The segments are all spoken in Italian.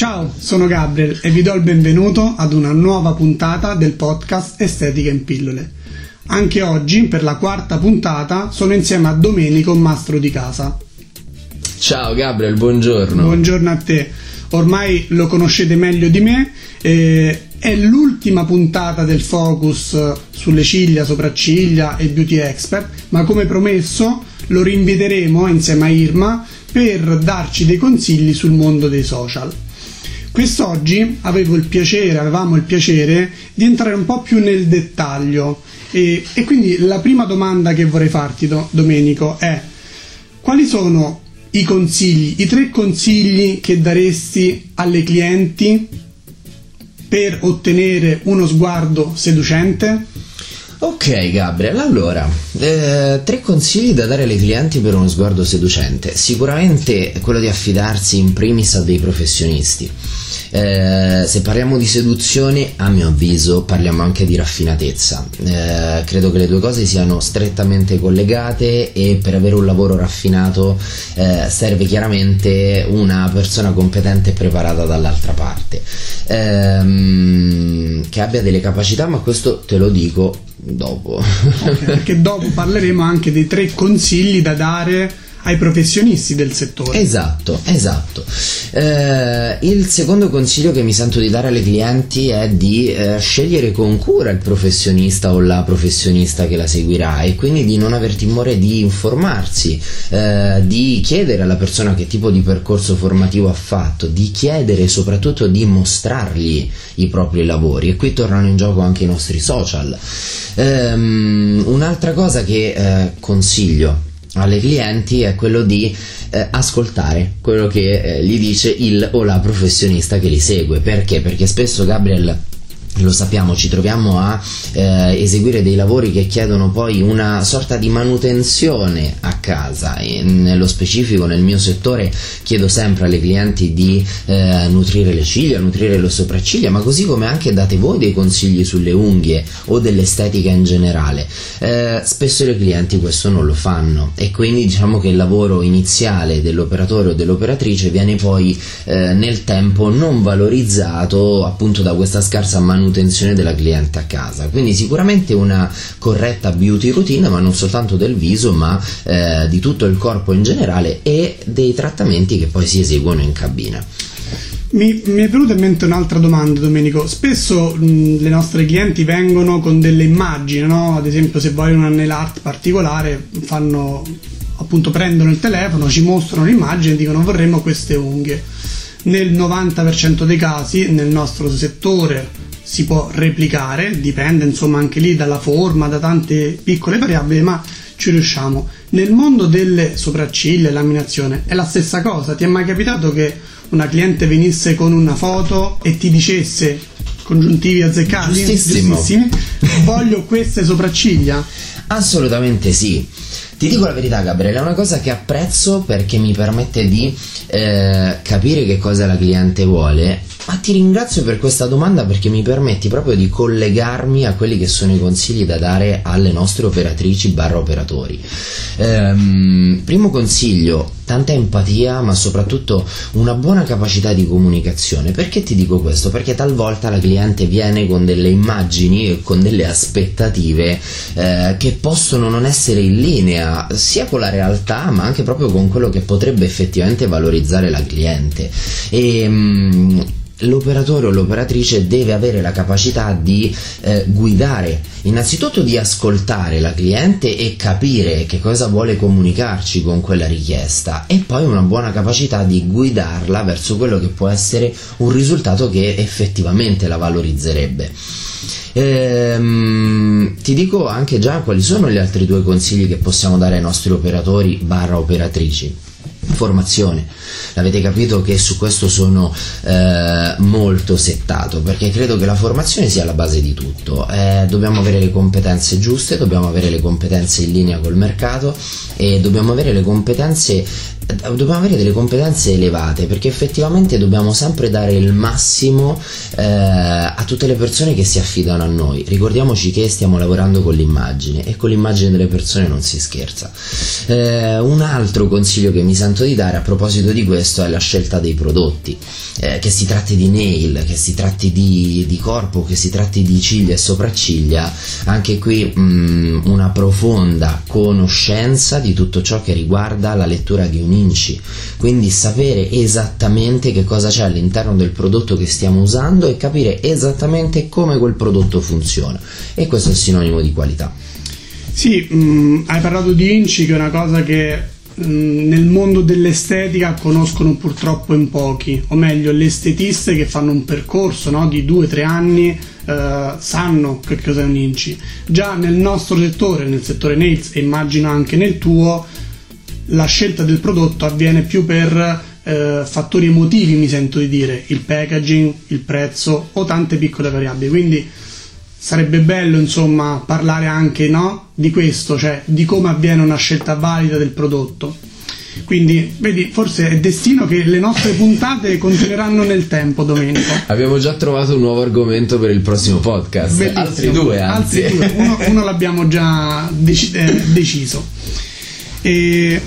Ciao, sono Gabriel e vi do il benvenuto ad una nuova puntata del podcast Estetica in pillole. Anche oggi, per la quarta puntata, sono insieme a Domenico, mastro di casa. Ciao Gabriel, buongiorno. Buongiorno a te. Ormai lo conoscete meglio di me. Eh, è l'ultima puntata del focus sulle ciglia, sopracciglia e beauty expert, ma come promesso lo rinviteremo insieme a Irma per darci dei consigli sul mondo dei social. Quest'oggi avevo il piacere, avevamo il piacere di entrare un po' più nel dettaglio e, e quindi la prima domanda che vorrei farti, do, Domenico, è quali sono i consigli, i tre consigli che daresti alle clienti per ottenere uno sguardo seducente? Ok Gabriel, allora, eh, tre consigli da dare ai clienti per uno sguardo seducente. Sicuramente quello di affidarsi in primis a dei professionisti. Eh, se parliamo di seduzione, a mio avviso, parliamo anche di raffinatezza. Eh, credo che le due cose siano strettamente collegate e per avere un lavoro raffinato eh, serve chiaramente una persona competente e preparata dall'altra parte. Ehm, che abbia delle capacità, ma questo te lo dico dopo. Okay, perché dopo parleremo anche dei tre consigli da dare ai professionisti del settore. Esatto, esatto. Eh, il secondo consiglio che mi sento di dare alle clienti è di eh, scegliere con cura il professionista o la professionista che la seguirà e quindi di non aver timore di informarsi, eh, di chiedere alla persona che tipo di percorso formativo ha fatto, di chiedere soprattutto di mostrargli i propri lavori e qui tornano in gioco anche i nostri social. Um, un'altra cosa che eh, consiglio alle clienti è quello di eh, ascoltare quello che eh, gli dice il o la professionista che li segue perché? Perché spesso Gabriel lo sappiamo, ci troviamo a eh, eseguire dei lavori che chiedono poi una sorta di manutenzione a casa e nello specifico nel mio settore chiedo sempre alle clienti di eh, nutrire le ciglia, nutrire le sopracciglia, ma così come anche date voi dei consigli sulle unghie o dell'estetica in generale. Eh, spesso le clienti questo non lo fanno e quindi diciamo che il lavoro iniziale dell'operatore o dell'operatrice viene poi eh, nel tempo non valorizzato appunto da questa scarsa manutenzione della cliente a casa. Quindi sicuramente una corretta beauty routine, ma non soltanto del viso, ma eh, di tutto il corpo in generale e dei trattamenti che poi si eseguono in cabina. Mi, mi, è venuta in mente un'altra domanda, Domenico. Spesso mh, le nostre clienti vengono con delle immagini, no? Ad esempio, se vogliono un nail art particolare, fanno appunto prendono il telefono, ci mostrano l'immagine e dicono vorremmo queste unghie. Nel 90% dei casi, nel nostro settore, si può replicare, dipende insomma anche lì dalla forma, da tante piccole variabili, ma ci riusciamo. Nel mondo delle sopracciglia e laminazione è la stessa cosa. Ti è mai capitato che una cliente venisse con una foto e ti dicesse congiuntivi azzeccati? Giustissimo. Giustissimi, voglio queste sopracciglia? Assolutamente sì. Ti dico la verità, Gabriele, è una cosa che apprezzo perché mi permette di eh, capire che cosa la cliente vuole ma ti ringrazio per questa domanda perché mi permetti proprio di collegarmi a quelli che sono i consigli da dare alle nostre operatrici barra operatori. Ehm, primo consiglio, tanta empatia ma soprattutto una buona capacità di comunicazione. Perché ti dico questo? Perché talvolta la cliente viene con delle immagini e con delle aspettative eh, che possono non essere in linea sia con la realtà ma anche proprio con quello che potrebbe effettivamente valorizzare la cliente. E, ehm, l'operatore o l'operatrice deve avere la capacità di eh, guidare, innanzitutto di ascoltare la cliente e capire che cosa vuole comunicarci con quella richiesta e poi una buona capacità di guidarla verso quello che può essere un risultato che effettivamente la valorizzerebbe. Ehm, ti dico anche già quali sono gli altri due consigli che possiamo dare ai nostri operatori barra operatrici formazione. Avete capito che su questo sono eh, molto settato perché credo che la formazione sia la base di tutto. Eh, dobbiamo avere le competenze giuste, dobbiamo avere le competenze in linea col mercato e dobbiamo avere le competenze dobbiamo avere delle competenze elevate perché effettivamente dobbiamo sempre dare il massimo eh, a tutte le persone che si affidano a noi. Ricordiamoci che stiamo lavorando con l'immagine e con l'immagine delle persone non si scherza. Eh, un altro consiglio che mi sento di dare a proposito di questo è la scelta dei prodotti, eh, che si tratti di nail, che si tratti di, di, corpo, che si tratti di ciglia e sopracciglia, anche qui mh, mm, una profonda conoscenza di tutto ciò che riguarda la lettura di un inci, quindi sapere esattamente che cosa c'è all'interno del prodotto che stiamo usando e capire esattamente come quel prodotto funziona e questo è sinonimo di qualità. Sì, mh, mm, hai parlato di inci che è una cosa che mh, mm, nel mondo dell'estetica conoscono purtroppo in pochi, o meglio le estetiste che fanno un percorso no, di due o tre anni eh, sanno che cos'è un inci. Già nel nostro settore, nel settore nails e immagino anche nel tuo, la scelta del prodotto avviene più per eh, fattori emotivi, mi sento di dire, il packaging, il prezzo o tante piccole variabili. Quindi sarebbe bello insomma parlare anche no, di questo, cioè di come avviene una scelta valida del prodotto. Quindi, vedi, forse è destino che le nostre puntate continueranno nel tempo, Domenico. Abbiamo già trovato un nuovo argomento per il prossimo podcast. Bellissimo. Altri due, anzi. Altri due. Uno, uno l'abbiamo già dec- eh, deciso. E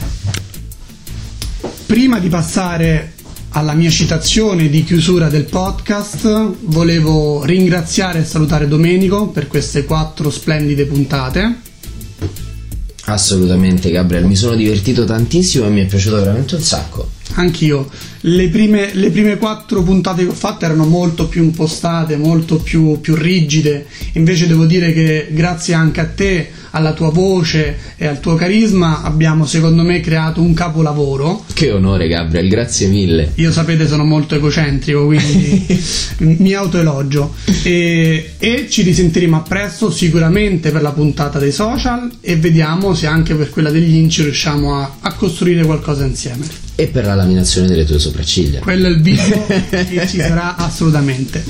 prima di passare alla mia citazione di chiusura del podcast, volevo ringraziare e salutare Domenico per queste quattro splendide puntate. Assolutamente Gabriele, mi sono divertito tantissimo e mi è piaciuto veramente un sacco. Anch'io. Le prime, le prime quattro puntate che ho fatto erano molto più impostate, molto più, più rigide. Invece devo dire che grazie anche a te alla tua voce e al tuo carisma abbiamo secondo me creato un capolavoro. Che onore Gabriel, grazie mille. Io sapete sono molto egocentrico, quindi mi autoelogio. E, e ci risentiremo a presto sicuramente per la puntata dei social e vediamo se anche per quella degli inci riusciamo a, a costruire qualcosa insieme. E per la laminazione delle tue sopracciglia. Quello è il video che ci sarà assolutamente.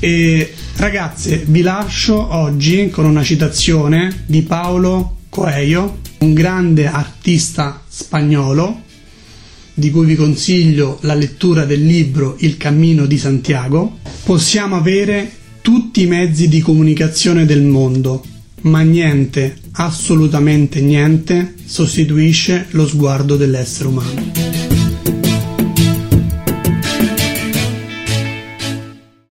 E Ragazze, vi lascio oggi con una citazione di Paolo Coelho, un grande artista spagnolo, di cui vi consiglio la lettura del libro Il cammino di Santiago. Possiamo avere tutti i mezzi di comunicazione del mondo, ma niente, assolutamente niente, sostituisce lo sguardo dell'essere umano.